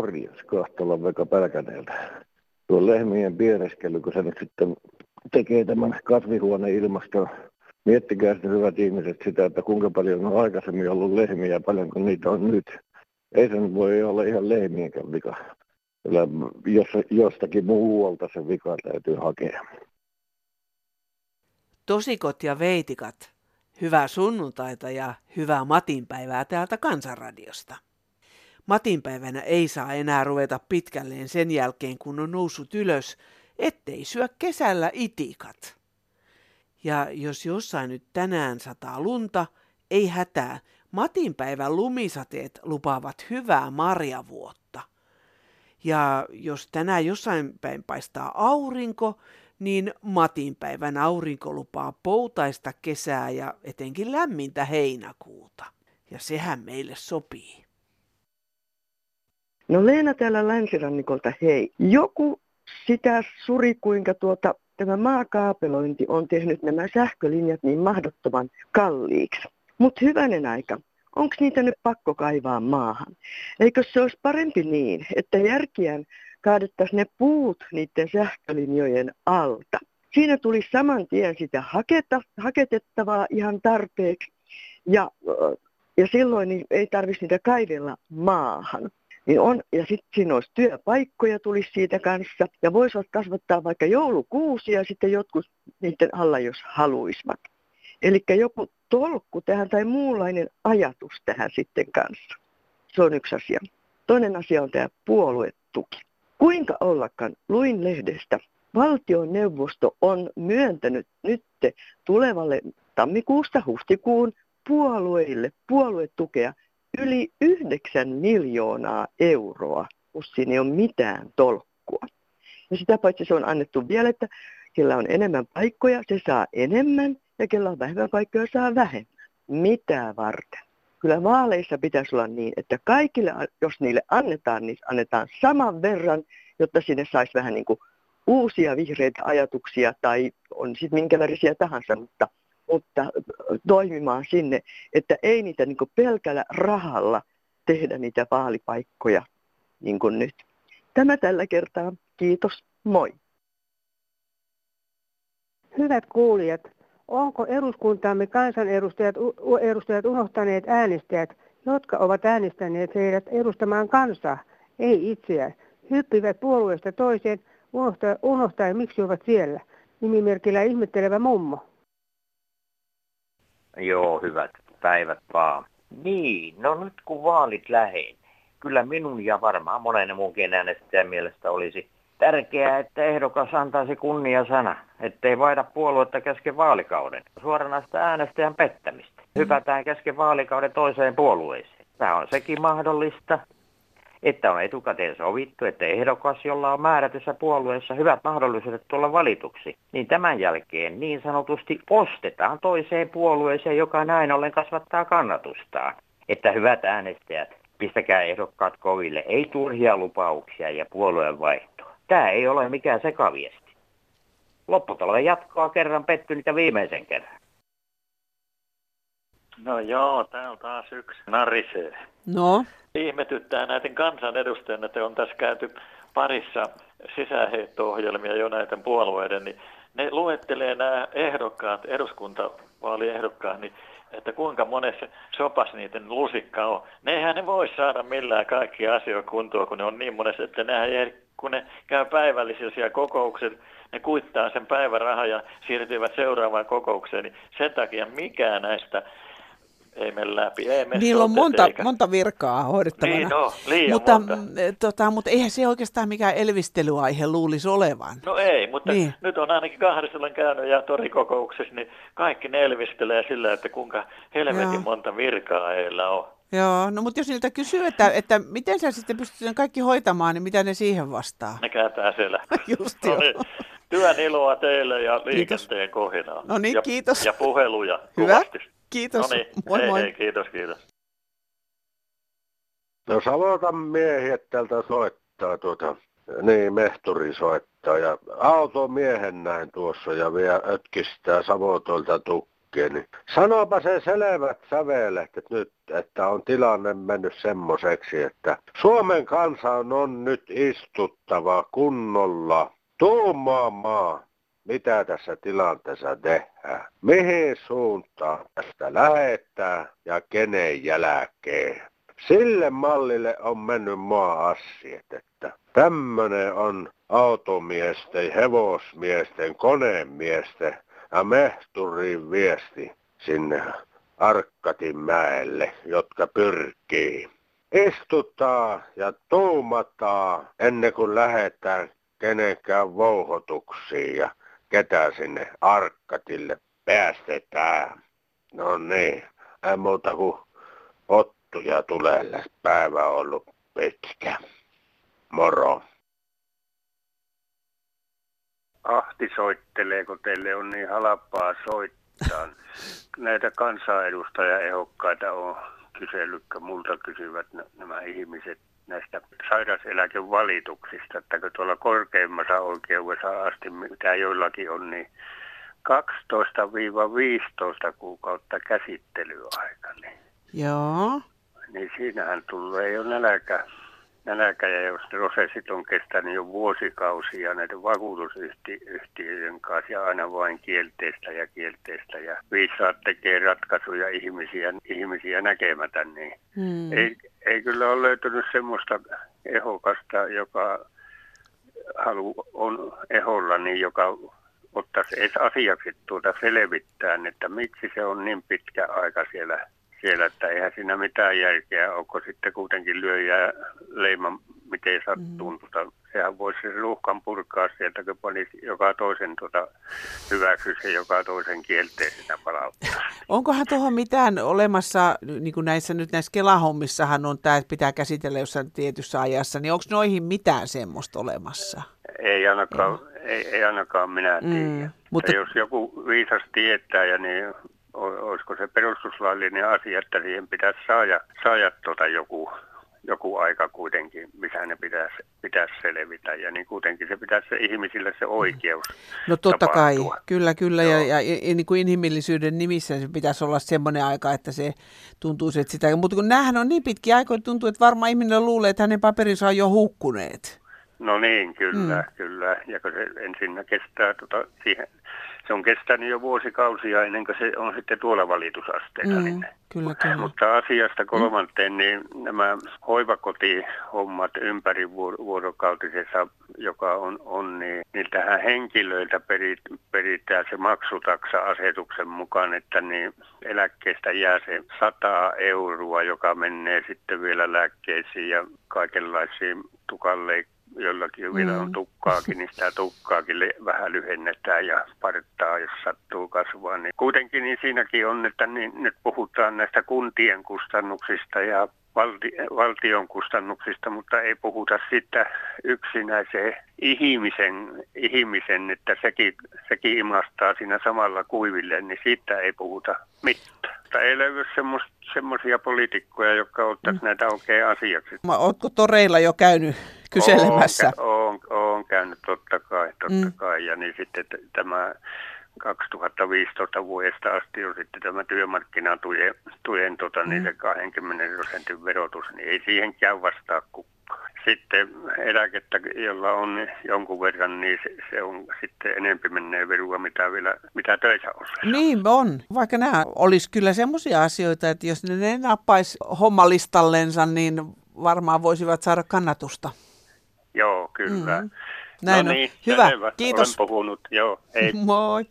Morjens, Kahtolan Veka Pälkäneeltä. Tuo lehmien piereskely, kun se nyt sitten tekee tämän kasvihuoneilmaston. Miettikää sitten hyvät ihmiset sitä, että kuinka paljon on aikaisemmin ollut lehmiä ja paljonko niitä on nyt. Ei se nyt voi olla ihan lehmienkään vika. Kyllä jos, jostakin muualta se vika täytyy hakea. Tosikot ja veitikat, hyvää sunnuntaita ja hyvää matinpäivää täältä Kansanradiosta. Matinpäivänä ei saa enää ruveta pitkälleen sen jälkeen, kun on noussut ylös, ettei syö kesällä itikat. Ja jos jossain nyt tänään sataa lunta, ei hätää, matinpäivän lumisateet lupaavat hyvää marjavuotta. Ja jos tänään jossain päin paistaa aurinko, niin matinpäivän aurinko lupaa poutaista kesää ja etenkin lämmintä heinäkuuta. Ja sehän meille sopii. No Leena täällä länsirannikolta, hei. Joku sitä suri, kuinka tuota, tämä maakaapelointi on tehnyt nämä sähkölinjat niin mahdottoman kalliiksi. Mutta hyvänen aika, onko niitä nyt pakko kaivaa maahan? Eikö se olisi parempi niin, että järkiään kaadettaisiin ne puut niiden sähkölinjojen alta? Siinä tuli saman tien sitä haketa, haketettavaa ihan tarpeeksi ja, ja silloin ei tarvitsisi niitä kaivella maahan. Niin on, ja sitten siinä olisi työpaikkoja tulisi siitä kanssa, ja voisivat kasvattaa vaikka joulukuusia sitten jotkut niiden alla, jos haluaisivat. Eli joku tolkku tähän tai muunlainen ajatus tähän sitten kanssa. Se on yksi asia. Toinen asia on tämä puoluetuki. Kuinka ollakaan luin lehdestä, valtioneuvosto on myöntänyt nyt tulevalle tammikuusta huhtikuun puolueille puoluetukea yli 9 miljoonaa euroa, kun siinä ei ole mitään tolkkua. Ja sitä paitsi se on annettu vielä, että kellä on enemmän paikkoja, se saa enemmän, ja kellä on vähemmän paikkoja, saa vähemmän. Mitä varten? Kyllä vaaleissa pitäisi olla niin, että kaikille, jos niille annetaan, niin annetaan saman verran, jotta sinne saisi vähän niin kuin uusia vihreitä ajatuksia tai on sitten minkä värisiä tahansa, mutta mutta toimimaan sinne, että ei niitä niin pelkällä rahalla tehdä niitä vaalipaikkoja niin kuin nyt. Tämä tällä kertaa. Kiitos. Moi. Hyvät kuulijat, onko eduskuntamme kansanedustajat edustajat unohtaneet äänestäjät, jotka ovat äänestäneet heidät edustamaan kansaa, ei itseään, hyppivät puolueesta toiseen, unohtaen, unohtaen miksi ovat siellä. Nimimerkillä ihmettelevä mummo. Joo, hyvät päivät vaan. Niin, no nyt kun vaalit lähenee, kyllä minun ja varmaan monen muunkin äänestäjän mielestä olisi tärkeää, että ehdokas antaisi kunnia sana, ettei vaida puoluetta kesken vaalikauden. Suoranaista äänestäjän pettämistä. Hypätään kesken vaalikauden toiseen puolueeseen. Tämä on sekin mahdollista että on etukäteen sovittu, että ehdokas, jolla on määrätyssä puolueessa hyvät mahdollisuudet tulla valituksi, niin tämän jälkeen niin sanotusti ostetaan toiseen puolueeseen, joka näin ollen kasvattaa kannatustaan. Että hyvät äänestäjät, pistäkää ehdokkaat koville, ei turhia lupauksia ja puolueen vaihtoa. Tämä ei ole mikään sekaviesti. Lopputalven jatkoa kerran pettynyt ja viimeisen kerran. No joo, täällä taas yksi narisee. No? Ihmetyttää näiden kansanedustajien, että on tässä käyty parissa sisäheitto-ohjelmia jo näiden puolueiden, niin ne luettelee nämä ehdokkaat, eduskuntavaaliehdokkaat, niin että kuinka monessa sopas niiden lusikka on. Nehän ne voi saada millään kaikki asioita kuntoon, kun ne on niin monessa, että nehän kun ne käy päivällisiä kokouksia, ne kuittaa sen päivärahan ja siirtyvät seuraavaan kokoukseen, niin sen takia mikään näistä ei mene läpi. Ei mene Niillä on monta, monta virkaa hoidettavana. Niin on, liian mutta, monta. Tota, mutta eihän se oikeastaan mikään elvistelyaihe luulisi olevan. No ei, mutta niin. nyt on ainakin kahdessa olen käynyt ja torikokouksessa, niin kaikki ne elvistelee sillä, että kuinka helvetin Joo. monta virkaa heillä on. Joo, no mutta jos niiltä kysyy, että, että miten sä sitten pystyt kaikki hoitamaan, niin mitä ne siihen vastaa? Ne kääntää selä. Just no niin. Työn iloa teille ja liikenteen kohinaa. No niin, ja, kiitos. Ja puheluja Hyvä. Kuvasti. Kiitos. No niin, moi hei, moi. hei, kiitos, kiitos. No Savotan miehiä täältä soittaa tuota, niin mehturi soittaa ja auto miehen näin tuossa ja vielä ötkistää Savotolta tukkaa oikein, niin sanopa se selvät sävelet että nyt, että on tilanne mennyt semmoiseksi, että Suomen kansa on nyt istuttava kunnolla tuumaamaan, mitä tässä tilanteessa tehdään, mihin suuntaan tästä lähettää ja kenen jälkeen. Sille mallille on mennyt maa asiat, että tämmöinen on automiesten, hevosmiesten, konemiesten ja mehturin viesti sinne Arkkatinmäelle, jotka pyrkii. Istuttaa ja tuumataan ennen kuin lähdetään kenenkään vouhotuksiin ja ketä sinne Arkkatille päästetään. No niin, ei muuta kuin ottuja tulee. Päivä on ollut pitkä. Moro. Ahti soittelee, kun teille on niin halpaa soittaa. Näitä kansanedustajaehokkaita on kysellyt, multa kysyvät nämä ihmiset näistä sairauseläkevalituksista, että tuolla korkeimmassa oikeudessa asti, mitä joillakin on, niin 12-15 kuukautta käsittelyaika. Niin, Joo. niin siinähän tulee jo nälkä nälkä ja jos prosessit on kestänyt jo vuosikausia näiden vakuutusyhtiöiden kanssa ja aina vain kielteistä ja kielteistä ja viisaat tekee ratkaisuja ihmisiä, ihmisiä näkemätä, niin hmm. ei, ei kyllä ole löytynyt semmoista ehokasta, joka halu, on eholla, niin joka ottaisi edes asiaksi tuota selvittää, että miksi se on niin pitkä aika siellä siellä, että eihän siinä mitään järkeä, onko sitten kuitenkin lyöjää leima miten sattuu, mm. mutta sehän voisi se ruuhkan purkaa sieltä, kun panisi joka toisen tuota, hyväksyisi ja joka toisen kielteisenä palauttaa. Onkohan tuohon mitään olemassa, niin kuin näissä nyt näissä Kelahommissahan on tämä, että pitää käsitellä jossain tietyssä ajassa, niin onko noihin mitään semmoista olemassa? Ei ainakaan, ei, ei ainakaan minä tiedä. Mm, mutta... Jos joku viisas tietää ja niin olisiko se perustuslaillinen asia, että siihen pitäisi saada, saada tuota joku, joku aika kuitenkin, missä ne pitäisi, pitäisi selvitä. Ja niin kuitenkin se pitäisi se ihmisille se oikeus No totta tapahtua. kai, kyllä, kyllä. Ja, ja, ja niin kuin inhimillisyyden nimissä se pitäisi olla semmoinen aika, että se tuntuu, että sitä... Mutta kun näähän on niin pitkiä aikoja, tuntuu, että varmaan ihminen luulee, että hänen paperinsa on jo hukkuneet. No niin, kyllä, mm. kyllä. Ja kun se ensin kestää tota, siihen se on kestänyt jo vuosikausia ennen kuin se on sitten tuolla valitusasteella. Mm, niin. kyllä, kyllä. Mutta asiasta kolmanteen, mm. niin nämä hoivakotihommat ympäri vuorokautisessa, joka on, on niin, niin tähän henkilöiltä perit, peritään se maksutaksa-asetuksen mukaan, että niin eläkkeestä jää se 100 euroa, joka menee sitten vielä lääkkeisiin ja kaikenlaisiin tukanleikkauksiin jollakin vielä on mm. tukkaakin, niin sitä tukkaakin vähän lyhennetään ja partaa, jos sattuu kasvaa. Niin kuitenkin niin siinäkin on, että niin, nyt puhutaan näistä kuntien kustannuksista ja valti, valtion kustannuksista, mutta ei puhuta sitä yksinäiseen ihmisen, ihmisen että sekin, sekin imastaa siinä samalla kuiville, niin siitä ei puhuta mitään. Ei löydy semmoisia poliitikkoja, jotka ottaisivat mm. näitä oikein asiaksi. Oletko toreilla jo käynyt kyselemässä? Olen, olen käynyt totta kai, totta mm. kai. Ja niin sitten tämä 2015 vuodesta asti on sitten tämä työmarkkinatuen tuen, tota, niin mm. niin se 20 prosentin verotus, niin ei siihen käy vastaa kukaan. Sitten eläkettä, jolla on jonkun verran, niin se, se on sitten enempi menee verua, mitä, vielä, mitä töissä on. Niin on, vaikka nämä olisi kyllä semmoisia asioita, että jos ne nappaisi hommalistallensa, niin varmaan voisivat saada kannatusta. Joo, kyllä. Mm. Näin no on. niin, Hyvä, selvä. kiitos. Olen puhunut, joo, hei. Moi.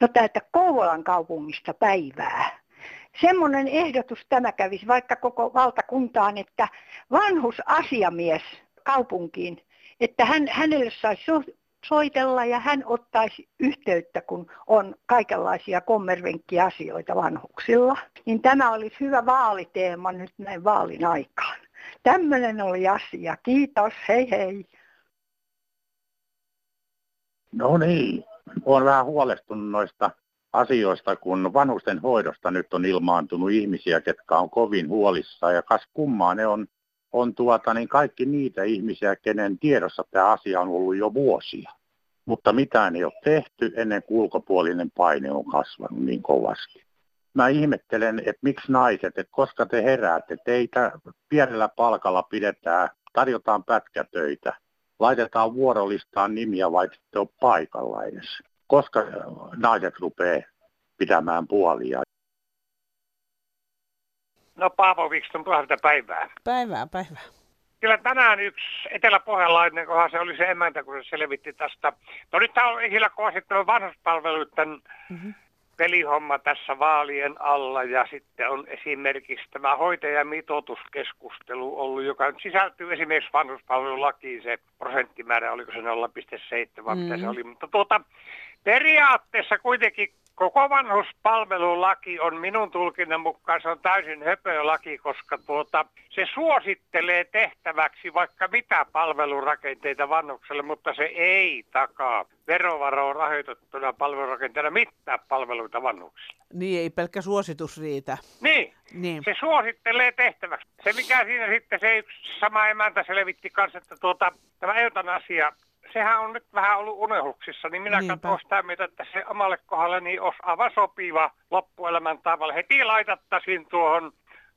No täältä Kouvolan kaupungista päivää. Semmoinen ehdotus tämä kävisi vaikka koko valtakuntaan, että vanhusasiamies kaupunkiin, että hän, hänelle saisi soitella ja hän ottaisi yhteyttä, kun on kaikenlaisia kommervenkkiasioita vanhuksilla. Niin tämä olisi hyvä vaaliteema nyt näin vaalin aikaan. Tämmöinen oli asia. Kiitos, hei hei. No niin, olen vähän huolestunut noista asioista, kun vanhusten hoidosta nyt on ilmaantunut ihmisiä, ketkä on kovin huolissaan. Ja kas kummaa ne on, on tuota, niin kaikki niitä ihmisiä, kenen tiedossa tämä asia on ollut jo vuosia. mutta mitään ei ole tehty ennen kuin ulkopuolinen paine on kasvanut niin kovasti. Mä ihmettelen, että miksi naiset, että koska te heräätte, teitä pienellä palkalla pidetään, tarjotaan pätkätöitä, laitetaan vuorolistaan nimiä, vaikka te ole paikalla edes. Koska naiset rupeaa pitämään puolia. No Paavo Vikston, puolta päivää. Päivää, päivää. Kyllä tänään yksi eteläpohjalainen, kohan se oli se emäntä, kun se selvitti tästä. No nyt tämä on esillä kovasti vanhuspalveluiden mm-hmm. Pelihomma tässä vaalien alla ja sitten on esimerkiksi tämä hoitajamitoituskeskustelu ollut, joka nyt sisältyy esimerkiksi vanhuspalvelulakiin se prosenttimäärä, oliko se 0,7 vai mm. mitä se oli. Mutta tuota, periaatteessa kuitenkin koko vanhuspalvelulaki on minun tulkinnan mukaan se on täysin höpölaki, koska tuota, se suosittelee tehtäväksi vaikka mitä palvelurakenteita vanhukselle, mutta se ei takaa verovaroon rahoitettuna palvelurakenteena mitään palveluita vanhuksille. Niin, ei pelkkä suositus riitä. Niin, niin. se suosittelee tehtäväksi. Se mikä siinä sitten se yksi sama emäntä selvitti kanssa, että tuota, tämä eutanasia sehän on nyt vähän ollut unehuksissa, niin minä katson sitä mieltä, että se omalle kohdalle niin olisi aivan sopiva loppuelämän tavalla. Heti laitattaisiin tuohon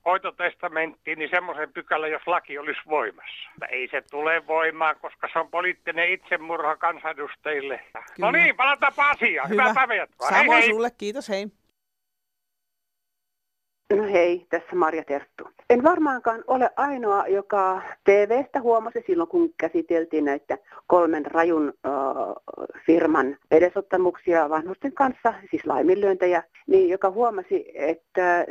hoitotestamenttiin niin semmoisen pykälän, jos laki olisi voimassa. Ei se tule voimaan, koska se on poliittinen itsemurha kansanedustajille. Kyllä. No niin, palataanpa asiaan. Hyvä. Hyvää päivänjatkoa. Samoin hei, hei. sulle, kiitos, hei. No hei, tässä Marja Terttu. En varmaankaan ole ainoa, joka TVstä huomasi silloin, kun käsiteltiin näitä kolmen rajun äh, firman edesottamuksia vanhusten kanssa, siis laiminlyöntejä, niin joka huomasi, että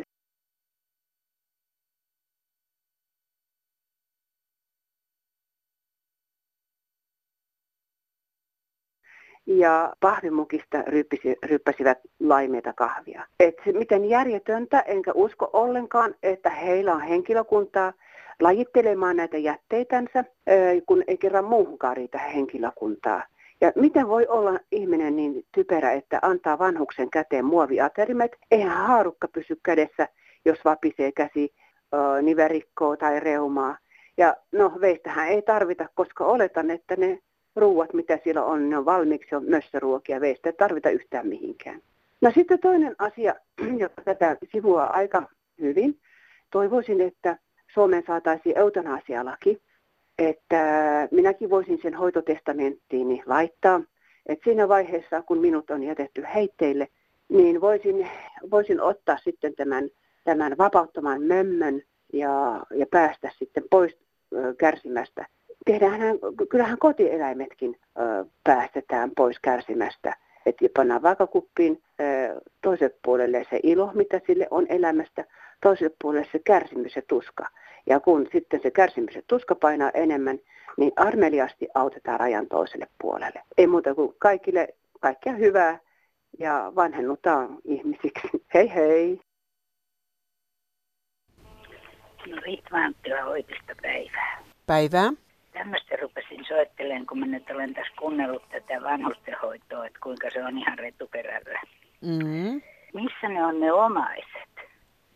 ja pahvimukista ryyppisi, ryyppäsivät laimeita kahvia. Et miten järjetöntä, enkä usko ollenkaan, että heillä on henkilökuntaa lajittelemaan näitä jätteitänsä, kun ei kerran muuhunkaan riitä henkilökuntaa. Ja miten voi olla ihminen niin typerä, että antaa vanhuksen käteen muoviaterimet? Eihän haarukka pysy kädessä, jos vapisee käsi, niverikkoa tai reumaa. Ja no veistähän ei tarvita, koska oletan, että ne ruuat, mitä siellä on, ne on valmiiksi on mössöruokia, veistä ei tarvita yhtään mihinkään. No sitten toinen asia, joka tätä sivua aika hyvin, toivoisin, että Suomeen saataisiin eutanasialaki, että minäkin voisin sen hoitotestamenttiini laittaa, että siinä vaiheessa, kun minut on jätetty heitteille, niin voisin, voisin ottaa sitten tämän, tämän vapauttaman mömmön ja, ja päästä sitten pois kärsimästä tehdään, kyllähän kotieläimetkin ö, päästetään pois kärsimästä. Että pannaan vaakakuppiin ö, toiselle puolelle se ilo, mitä sille on elämästä, toiselle puolelle se kärsimys ja tuska. Ja kun sitten se kärsimys ja tuska painaa enemmän, niin armeliasti autetaan rajan toiselle puolelle. Ei muuta kuin kaikille kaikkea hyvää ja vanhennutaan ihmisiksi. Hei hei! No Ritva Anttila hoitista päivää. Päivää tämmöistä rupesin soittelemaan, kun mä nyt olen tässä kuunnellut tätä vanhustenhoitoa, että kuinka se on ihan retuperällä. Mm-hmm. Missä ne on ne omaiset?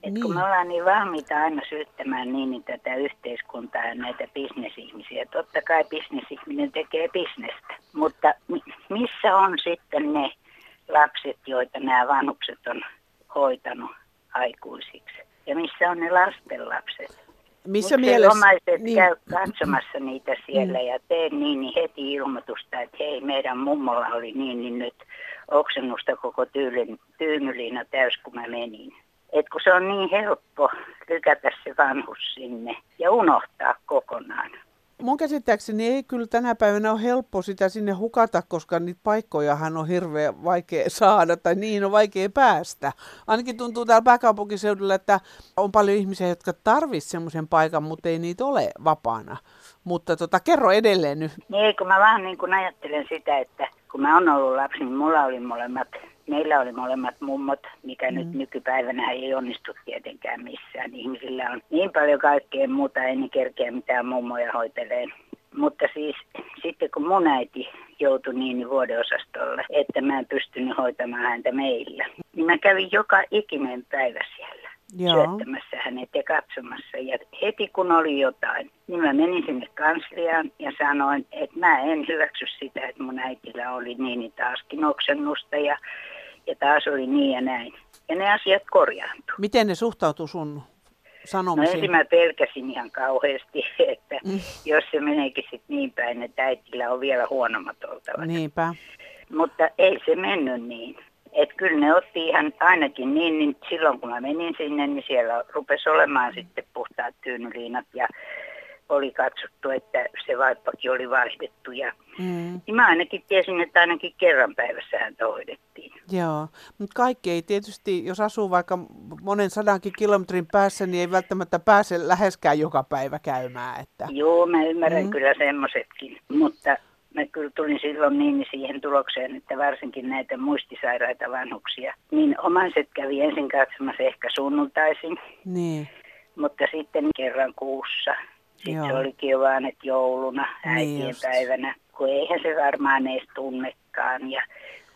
Et niin. kun me ollaan niin valmiita aina syyttämään niin, niin tätä yhteiskuntaa ja näitä bisnesihmisiä. Totta kai bisnesihminen tekee bisnestä, mutta missä on sitten ne lapset, joita nämä vanhukset on hoitanut aikuisiksi? Ja missä on ne lastenlapset? Missä mielessä? omaiset niin. käy katsomassa niitä siellä mm. ja teen niin, niin heti ilmoitusta, että hei meidän mummolla oli niin, niin nyt oksennusta koko tyylin, tyynyliina täys kun mä menin. Et kun se on niin helppo lykätä se vanhus sinne ja unohtaa kokonaan mun käsittääkseni ei kyllä tänä päivänä ole helppo sitä sinne hukata, koska niitä paikkojahan on hirveän vaikea saada tai niin on vaikea päästä. Ainakin tuntuu täällä pääkaupunkiseudulla, että on paljon ihmisiä, jotka tarvitsisivat semmoisen paikan, mutta ei niitä ole vapaana. Mutta tota, kerro edelleen nyt. Niin, kun mä vähän niin kuin ajattelen sitä, että kun mä oon ollut lapsi, niin mulla oli molemmat meillä oli molemmat mummot, mikä mm. nyt nykypäivänä ei onnistu tietenkään missään. Ihmisillä on niin paljon kaikkea muuta, ei niin kerkeä mitään mummoja hoitelee. Mutta siis sitten kun mun äiti joutui niin vuodeosastolle, että mä en pystynyt hoitamaan häntä meillä, niin mä kävin joka ikinen päivä siellä. Joo. syöttämässä hänet ja katsomassa. Ja heti kun oli jotain, niin mä menin sinne kansliaan ja sanoin, että mä en hyväksy sitä, että mun äitillä oli niin taaskin oksennusta ja, ja taas oli niin ja näin. Ja ne asiat korjaantui. Miten ne suhtautuu sun sanomisiin? No ensin mä pelkäsin ihan kauheasti, että mm. jos se meneekin sitten niin päin, että äitillä on vielä huonommat oltavat. Niinpä. Mutta ei se mennyt niin. Että kyllä ne otti ihan ainakin niin, niin silloin kun mä menin sinne, niin siellä rupesi olemaan sitten puhtaat tyynyliinat ja oli katsottu, että se vaippakin oli vaihdettu. Ja, mm. niin mä ainakin tiesin, että ainakin kerran päivässä häntä hoidettiin. Joo, mutta kaikki ei tietysti, jos asuu vaikka monen sadankin kilometrin päässä, niin ei välttämättä pääse läheskään joka päivä käymään. Että... Joo, mä ymmärrän mm. kyllä semmoisetkin, mutta mä kyllä tulin silloin niin siihen tulokseen, että varsinkin näitä muistisairaita vanhuksia, niin omaiset kävi ensin katsomassa ehkä sunnuntaisin, niin. mutta sitten kerran kuussa. Sitten Joo. se olikin jo vaan, että jouluna, niin äitien niin päivänä, kun eihän se varmaan edes tunnekaan ja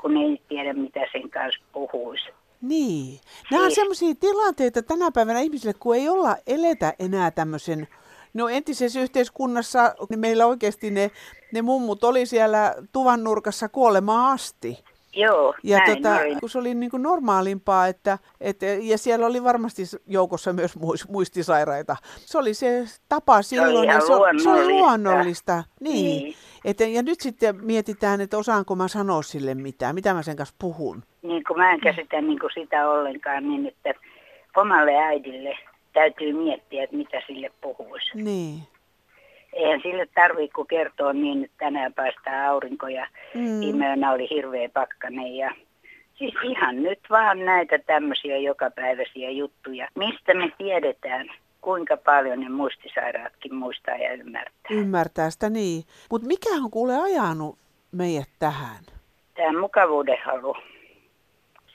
kun ei tiedä mitä sen kanssa puhuisi. Niin. Nämä siis... on sellaisia tilanteita tänä päivänä ihmisille, kun ei olla eletä enää tämmöisen No entisessä yhteiskunnassa niin meillä oikeasti ne, ne mummut oli siellä tuvan nurkassa kuolemaan asti. Joo, ja tota, kun se oli niin kuin normaalimpaa, että, että, ja siellä oli varmasti joukossa myös muistisairaita. Se oli se tapa silloin, se oli, ja se, se oli luonnollista. Niin. niin. Et, ja nyt sitten mietitään, että osaanko mä sanoa sille mitään, mitä mä sen kanssa puhun. Niin kuin mä en käsitä niin kuin sitä ollenkaan, niin että omalle äidille täytyy miettiä, että mitä sille puhuisi. Niin. Eihän sille tarvitse, kun kertoo niin, että tänään päästään aurinko ja mm. viime oli hirveä pakkanen ja Siis ihan nyt vaan näitä tämmöisiä jokapäiväisiä juttuja. Mistä me tiedetään, kuinka paljon ne muistisairaatkin muistaa ja ymmärtää. Ymmärtää sitä niin. Mutta mikä on kuule ajanut meidät tähän? Tämä mukavuudenhalu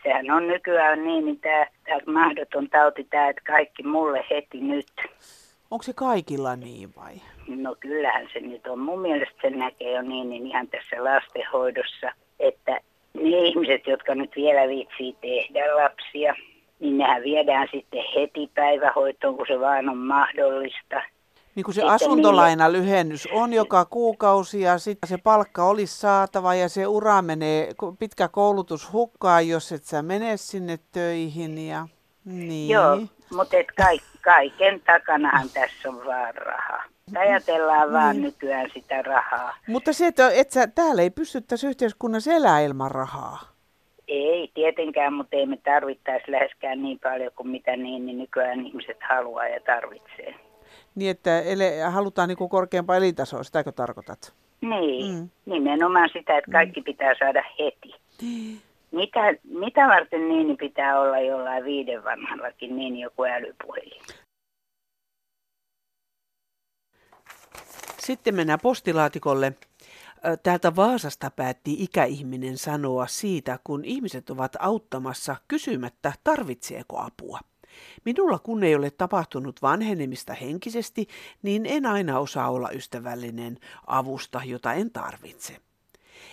sehän on nykyään niin, niin tämä, tämä mahdoton tauti, tämä, että kaikki mulle heti nyt. Onko se kaikilla niin vai? No kyllähän se nyt on. Mun mielestä se näkee jo niin, niin ihan tässä lastenhoidossa, että ne ihmiset, jotka nyt vielä viitsii tehdä lapsia, niin nehän viedään sitten heti päivähoitoon, kun se vaan on mahdollista – niin kuin se asuntolaina lyhennys on joka kuukausi ja sitten se palkka olisi saatava ja se ura menee, pitkä koulutus hukkaan, jos et sä mene sinne töihin ja niin. Joo, mutta et kaik, kaiken takanahan tässä on vaan raha. Ajatellaan vaan niin. nykyään sitä rahaa. Mutta se, että et sä, täällä ei pystyttäisi yhteiskunnassa elää ilman rahaa. Ei tietenkään, mutta ei me tarvittaisi läheskään niin paljon kuin mitä niin, niin nykyään ihmiset haluaa ja tarvitsee. Niin, että ele, halutaan niin kuin korkeampaa elintasoa, sitäkö tarkoitat? Niin, mm. nimenomaan sitä, että kaikki mm. pitää saada heti. Mitä, mitä varten niin pitää olla jollain viiden vanhallakin niin joku älypuhelin? Sitten mennään postilaatikolle. Täältä Vaasasta päätti ikäihminen sanoa siitä, kun ihmiset ovat auttamassa kysymättä, tarvitseeko apua. Minulla kun ei ole tapahtunut vanhenemista henkisesti, niin en aina osaa olla ystävällinen avusta, jota en tarvitse.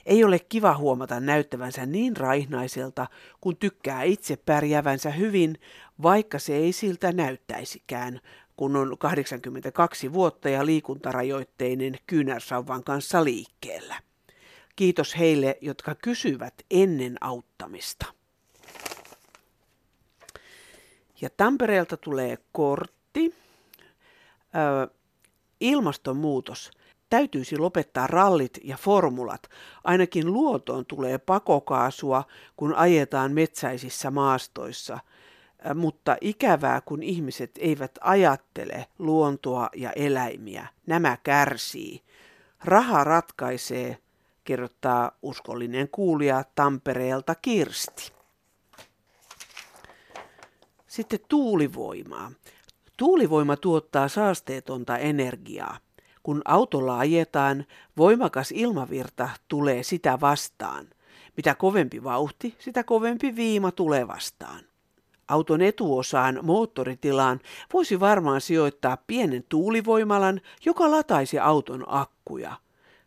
Ei ole kiva huomata näyttävänsä niin raihnaiselta, kun tykkää itse pärjäävänsä hyvin, vaikka se ei siltä näyttäisikään, kun on 82 vuotta ja liikuntarajoitteinen kyynärsauvan kanssa liikkeellä. Kiitos heille, jotka kysyvät ennen auttamista. Ja Tampereelta tulee kortti. Ö, ilmastonmuutos. Täytyisi lopettaa rallit ja formulat. Ainakin luotoon tulee pakokaasua, kun ajetaan metsäisissä maastoissa. Mutta ikävää, kun ihmiset eivät ajattele luontoa ja eläimiä. Nämä kärsii. Raha ratkaisee, kirjoittaa uskollinen kuulija Tampereelta Kirsti. Sitten tuulivoimaa. Tuulivoima tuottaa saasteetonta energiaa. Kun autolla ajetaan, voimakas ilmavirta tulee sitä vastaan. Mitä kovempi vauhti, sitä kovempi viima tulee vastaan. Auton etuosaan moottoritilaan voisi varmaan sijoittaa pienen tuulivoimalan, joka lataisi auton akkuja.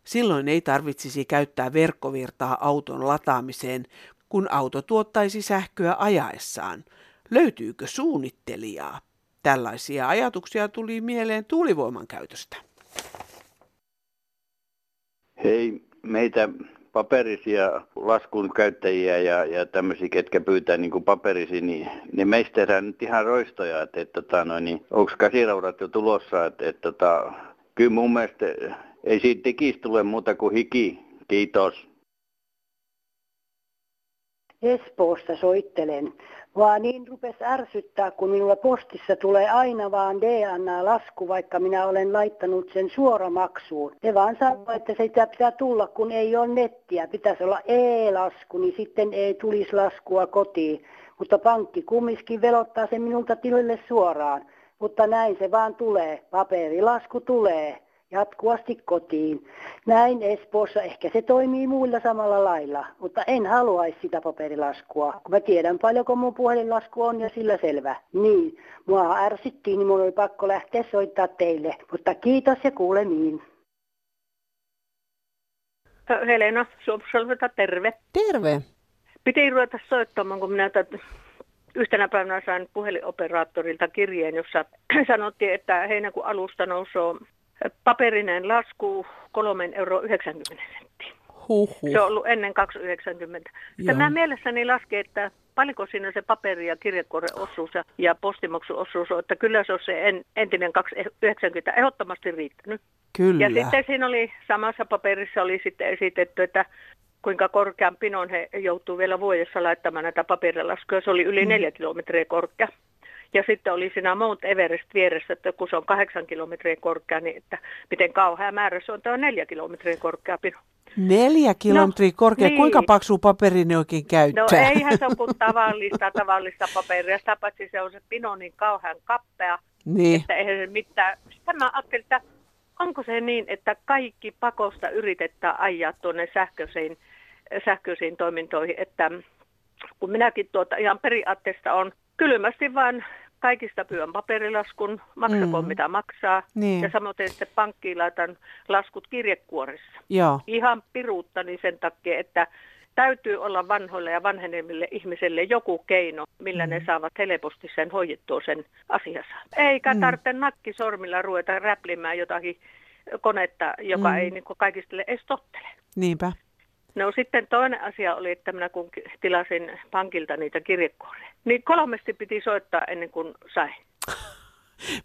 Silloin ei tarvitsisi käyttää verkkovirtaa auton lataamiseen, kun auto tuottaisi sähköä ajaessaan – Löytyykö suunnittelijaa? Tällaisia ajatuksia tuli mieleen tuulivoiman käytöstä. Hei, meitä paperisia laskun käyttäjiä ja, ja tämmöisiä, ketkä pyytää niin paperisia, niin, niin meistä tehdään nyt ihan roistoja, että, että tota, no, niin, onko käsiraudat jo tulossa, että, että tota, kyllä mun mielestä ei siitä tekistä tule muuta kuin hiki. Kiitos. Espoosta soittelen vaan niin rupes ärsyttää, kun minulla postissa tulee aina vaan DNA-lasku, vaikka minä olen laittanut sen suoramaksuun. Ne vaan sanoo, että se pitää tulla, kun ei ole nettiä. Pitäisi olla e-lasku, niin sitten ei tulisi laskua kotiin. Mutta pankki kumminkin velottaa sen minulta tilille suoraan. Mutta näin se vaan tulee. Paperilasku tulee jatkuvasti kotiin. Näin Espoossa ehkä se toimii muilla samalla lailla, mutta en haluaisi sitä paperilaskua, kun mä tiedän paljonko mun puhelinlasku on ja sillä selvä. Niin, mua ärsyttiin, niin mun oli pakko lähteä soittaa teille, mutta kiitos ja kuulemiin. Helena Suomsalveta, terve. Terve. Piti ruveta soittamaan, kun minä tätä yhtenä päivänä sain puhelinoperaattorilta kirjeen, jossa sanottiin, että heinäkuun alusta nousee paperinen lasku 3,90 euro senttiä. Huhhuh. Se on ollut ennen 2,90. Sitten mä mielessäni lasken, että paljonko siinä se paperi- ja kirjekuoren ja, ja postimaksuosuus on, että kyllä se on se en, entinen 2,90 ehdottomasti riittänyt. Kyllä. Ja sitten siinä oli, samassa paperissa oli sitten esitetty, että kuinka korkean pinon he joutuu vielä vuodessa laittamaan näitä paperilaskuja. Se oli yli mm. neljä kilometriä korkea. Ja sitten oli siinä Mount Everest vieressä, että kun se on kahdeksan kilometriä korkea, niin että miten kauhea määrä se on, tämä on neljä kilometriä korkea pino. Neljä kilometriä no, korkea. Niin. Kuinka paksu paperi ne oikein käyttää? No eihän se ole kuin tavallista, tavallista paperia. Sitä paitsi se on se pino niin kauhean kappea, niin. että eihän se mitään. Sitten mä ajattelin, että onko se niin, että kaikki pakosta yritetään ajaa tuonne sähköisiin, sähköisiin toimintoihin, että kun minäkin tuota ihan periaatteesta on kylmästi vaan kaikista pyön paperilaskun, maksakoon mm. mitä maksaa. Niin. Ja samoin sitten pankkiin laitan laskut kirjekuorissa. Joo. Ihan piruuttani sen takia, että täytyy olla vanhoille ja vanhenemmille ihmisille joku keino, millä mm. ne saavat helposti sen hoidettua sen asiassa. Eikä mm. tarvitse nakkisormilla ruveta räplimään jotakin konetta, joka mm. ei niin kaikista edes tottele. Niinpä. No sitten toinen asia oli, että minä kun tilasin pankilta niitä kirjekuoria, niin kolmesti piti soittaa ennen kuin sai.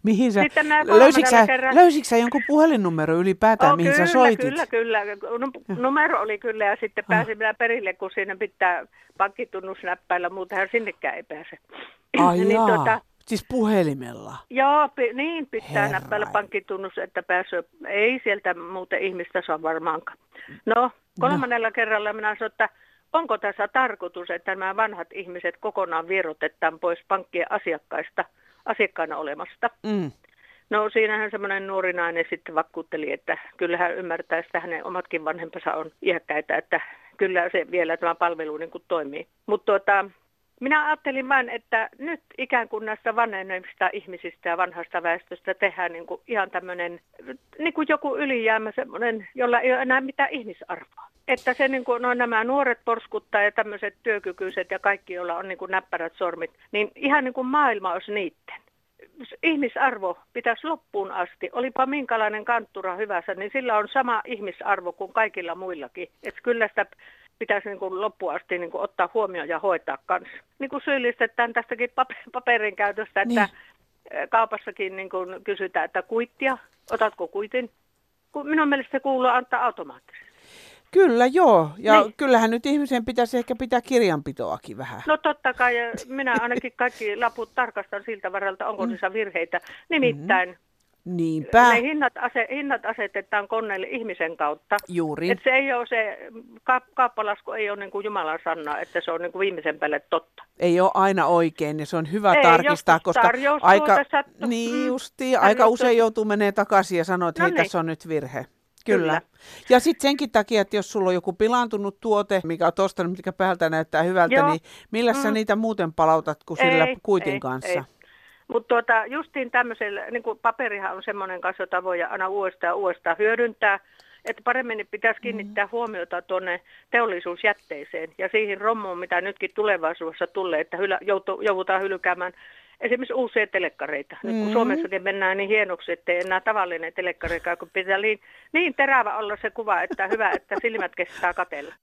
Mihin sä, löysitkö sä, löysitkö sä jonkun puhelinnumero ylipäätään, oh, mihin kyllä, sä soitit? Kyllä, kyllä. Numero oli kyllä ja sitten pääsin vielä perille, kun siinä pitää pankkitunnus näppäillä, muutenhan sinnekään ei pääse. Ai niin, tuota, Siis puhelimella? Joo, p- niin pitää Herra. näppäillä pankkitunnus, että pääsee. Ei sieltä muuten ihmistä saa varmaankaan. No, kolmannella no. kerralla minä sanoin, että onko tässä tarkoitus, että nämä vanhat ihmiset kokonaan vierotetaan pois pankkien asiakkaista, asiakkaana olemasta. Mm. No siinähän semmoinen nuori nainen sitten vakuutteli, että kyllähän ymmärtää, että hänen omatkin vanhempansa on iäkkäitä, että kyllä se vielä tämä palvelu niin kuin toimii. Mutta tuota, minä ajattelin vain, että nyt ikään kuin näistä vanhemmista ihmisistä ja vanhasta väestöstä tehdään niin kuin ihan tämmöinen, niin kuin joku ylijäämä semmoinen, jolla ei ole enää mitään ihmisarvoa. Että se niin kuin, no nämä nuoret porskuttaa ja tämmöiset työkykyiset ja kaikki, joilla on niin kuin näppärät sormit, niin ihan niin kuin maailma olisi niitten ihmisarvo pitäisi loppuun asti. Olipa minkälainen kanttura hyvässä, niin sillä on sama ihmisarvo kuin kaikilla muillakin. Että kyllä sitä pitäisi niin kuin loppuun asti niin kuin ottaa huomioon ja hoitaa kanssa. Niin kuin syyllistetään tästäkin paperin käytöstä, että niin. kaupassakin niin kuin kysytään, että kuittia, otatko kuitin? Minun mielestä se kuuluu antaa automaattisesti. Kyllä, joo. Ja niin. kyllähän nyt ihmisen pitäisi ehkä pitää kirjanpitoakin vähän. No totta kai. Minä ainakin kaikki laput tarkastan siltä varalta, onko mm. niissä virheitä. Nimittäin mm-hmm. Niinpä. Ne hinnat, ase, hinnat asetetaan koneelle ihmisen kautta. Juuri. Et se ei ole se, ka, kauppalasku ei ole niin kuin Jumalan sana, että se on niin kuin viimeisen päälle totta. Ei ole aina oikein ja se on hyvä ei, tarkistaa, koska aika, niin mm, justi, aika usein joutuu menee takaisin ja sanoo, että no hei niin. tässä on nyt virhe. Kyllä. Kyllä. Ja sitten senkin takia, että jos sulla on joku pilaantunut tuote, mikä on ostanut, mikä päältä näyttää hyvältä, Joo. niin millä mm. sä niitä muuten palautat kuin sillä ei, kuitin ei, kanssa? Ei. Mutta tuota, justiin tämmöisellä, niin kuin paperihan on semmoinen kanssa, jota voi aina uudestaan uudestaan hyödyntää. että paremmin pitäisi mm. kiinnittää huomiota tuonne teollisuusjätteeseen ja siihen rommuun, mitä nytkin tulevaisuudessa tulee, että hylä, joutu, joudutaan hylkäämään esimerkiksi uusia telekkareita. Nyt kun mm. Suomessakin mennään niin hienoksi, että ei enää tavallinen telekkari, kun pitää niin, niin terävä olla se kuva, että hyvä, että silmät kestää katella.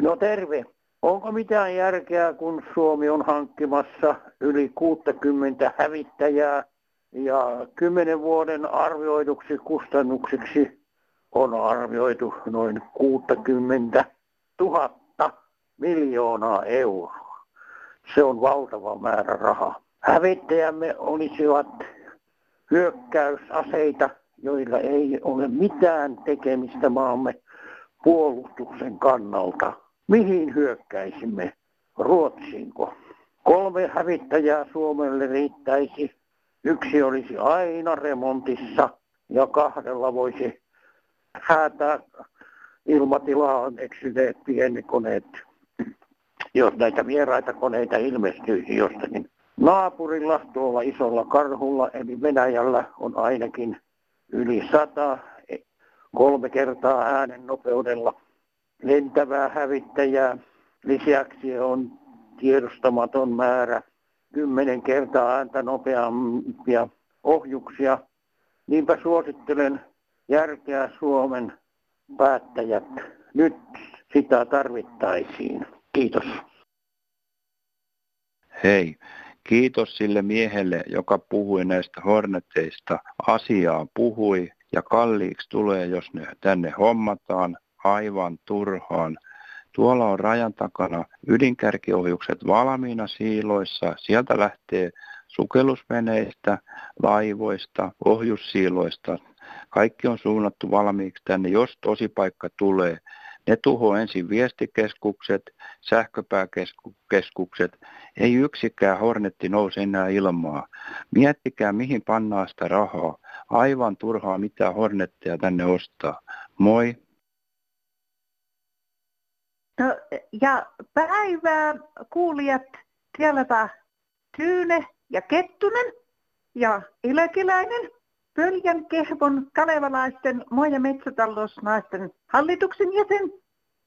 No terve. Onko mitään järkeä, kun Suomi on hankkimassa yli 60 hävittäjää ja 10 vuoden arvioiduksi kustannuksiksi on arvioitu noin 60 000 miljoonaa euroa. Se on valtava määrä rahaa. Hävittäjämme olisivat hyökkäysaseita, joilla ei ole mitään tekemistä maamme puolustuksen kannalta. Mihin hyökkäisimme? Ruotsiinko? Kolme hävittäjää Suomelle riittäisi. Yksi olisi aina remontissa ja kahdella voisi häätää ilmatilaan eksyneet pienet koneet, jos näitä vieraita koneita ilmestyisi jostakin. Naapurilla tuolla isolla karhulla eli Venäjällä on ainakin yli sata kolme kertaa äänen nopeudella lentävää hävittäjää. Lisäksi on tiedostamaton määrä kymmenen kertaa ääntä nopeampia ohjuksia. Niinpä suosittelen järkeä Suomen päättäjät. Nyt sitä tarvittaisiin. Kiitos. Hei, kiitos sille miehelle, joka puhui näistä horneteista. Asiaa puhui ja kalliiksi tulee, jos ne tänne hommataan aivan turhaan. Tuolla on rajan takana ydinkärkiohjukset valmiina siiloissa. Sieltä lähtee sukellusveneistä, laivoista, ohjussiiloista. Kaikki on suunnattu valmiiksi tänne, jos paikka tulee. Ne tuho ensin viestikeskukset, sähköpääkeskukset. Ei yksikään hornetti nouse enää ilmaa. Miettikää, mihin pannaan sitä rahaa. Aivan turhaa mitä hornetteja tänne ostaa. Moi! No, ja päivää kuulijat sielläpä Tyyne ja Kettunen ja Iläkiläinen, Pöljän Kehvon kalevalaisten maa- ja metsätalousnaisten hallituksen jäsen,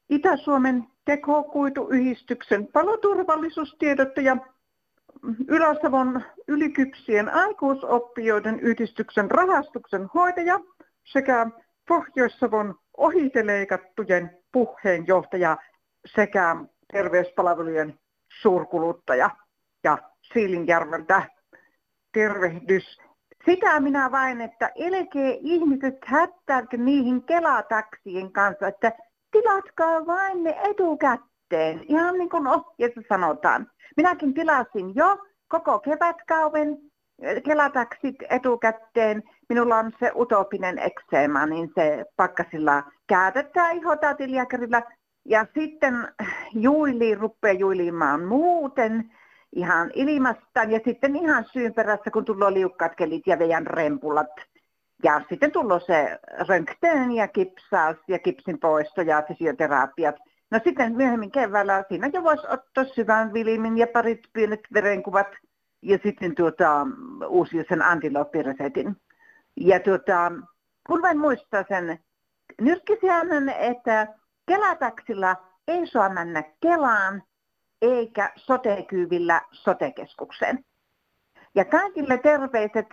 Itä-Suomen tekokuituyhdistyksen paloturvallisuustiedottaja, Ylä-Savon ylikypsien aikuisoppijoiden yhdistyksen rahastuksen hoitaja sekä Pohjois-Savon ohiteleikattujen puheenjohtaja sekä terveyspalvelujen suurkuluttaja ja Siilinjärveltä tervehdys. Sitä minä vain, että elkee ihmiset hättääkö niihin kelataksien kanssa, että tilatkaa vain ne etukäteen, ihan niin kuin ohjeessa sanotaan. Minäkin tilasin jo koko kevätkauven kelataksit etukäteen. Minulla on se utopinen ekseema, niin se pakkasilla käytetään ihotaatilääkärillä ja sitten juili rupeaa juilimaan muuten ihan ilmastaan ja sitten ihan syyn perässä, kun tulee liukkaat kelit ja vejan rempulat. Ja sitten tulee se röntgen ja kipsaus ja kipsin poisto ja fysioterapiat. No sitten myöhemmin keväällä siinä jo voisi ottaa syvän vilimin ja parit pienet verenkuvat ja sitten tuota, uusia sen antilooppiresetin. Ja tuota, kun vain muistaa sen nyrkkisäännön, että Kelataksilla ei saa mennä Kelaan eikä sotekyyvillä sotekeskukseen. Ja kaikille terveiset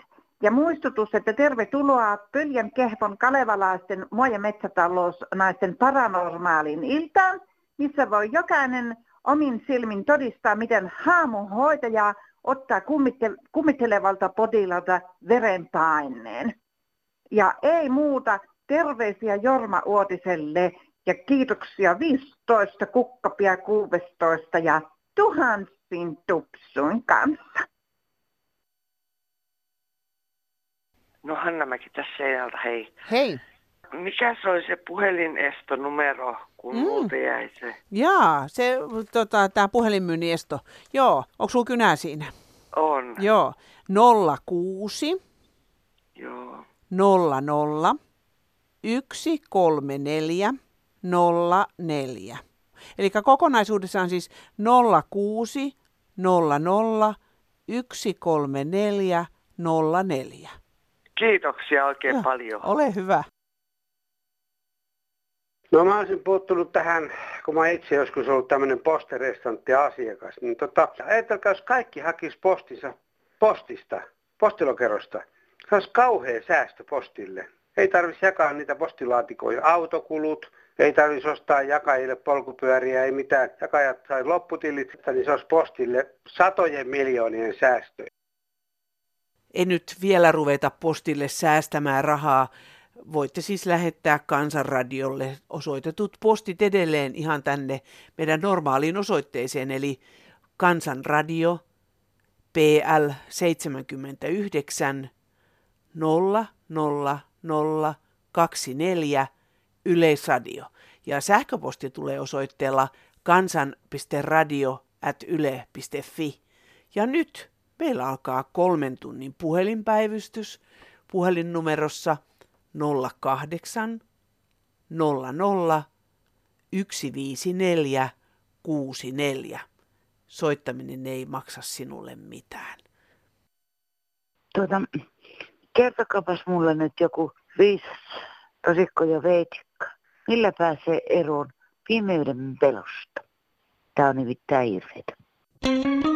ja muistutus, että tervetuloa Pöljän Kehpon kalevalaisten maa- ja metsätalousnaisten paranormaaliin iltaan, missä voi jokainen omin silmin todistaa, miten haamuhoitaja ottaa kummittelevalta potilalta verenpaineen. Ja ei muuta, terveisiä Jorma Uotiselle ja kiitoksia 15 kukkapia 16 ja tuhansin tupsuin kanssa. No Hanna-Mäki tässä Seinältä, hei. Hei. Mikä se oli se puhelinestonumero, kun mm. multa jäi se? Jaa, se, tota, tämä puhelinmyynnin esto. Joo, onko sulla kynää siinä? On. Joo, 06. Joo. 00 134 04. Eli kokonaisuudessaan siis 06 00 134 04. Kiitoksia oikein Joo, paljon. Ole hyvä. No mä olisin puuttunut tähän, kun mä itse joskus ollut tämmöinen posterestantti asiakas, niin tota, ajatelkaa, jos kaikki hakisi postinsa postista, postilokerosta, se olisi kauhea säästö postille. Ei tarvitsisi jakaa niitä postilaatikoja, autokulut, ei tarvitsisi ostaa jakajille polkupyöriä, ei mitään. Jakajat sai lopputilit, niin se olisi postille satojen miljoonien säästö. En nyt vielä ruveta postille säästämään rahaa. Voitte siis lähettää Kansanradiolle osoitetut postit edelleen ihan tänne meidän normaaliin osoitteeseen, eli Kansanradio PL 79 00024 Yleisradio. Ja sähköposti tulee osoitteella kansan.radio.yle.fi. Ja nyt meillä alkaa kolmen tunnin puhelinpäivystys puhelinnumerossa 08 00 154 64. Soittaminen ei maksa sinulle mitään. Tuota, kertokapas mulle nyt joku viisas tosikko ja veitikka. Millä pääsee eroon pimeyden pelosta? Tämä on nimittäin hirveetä.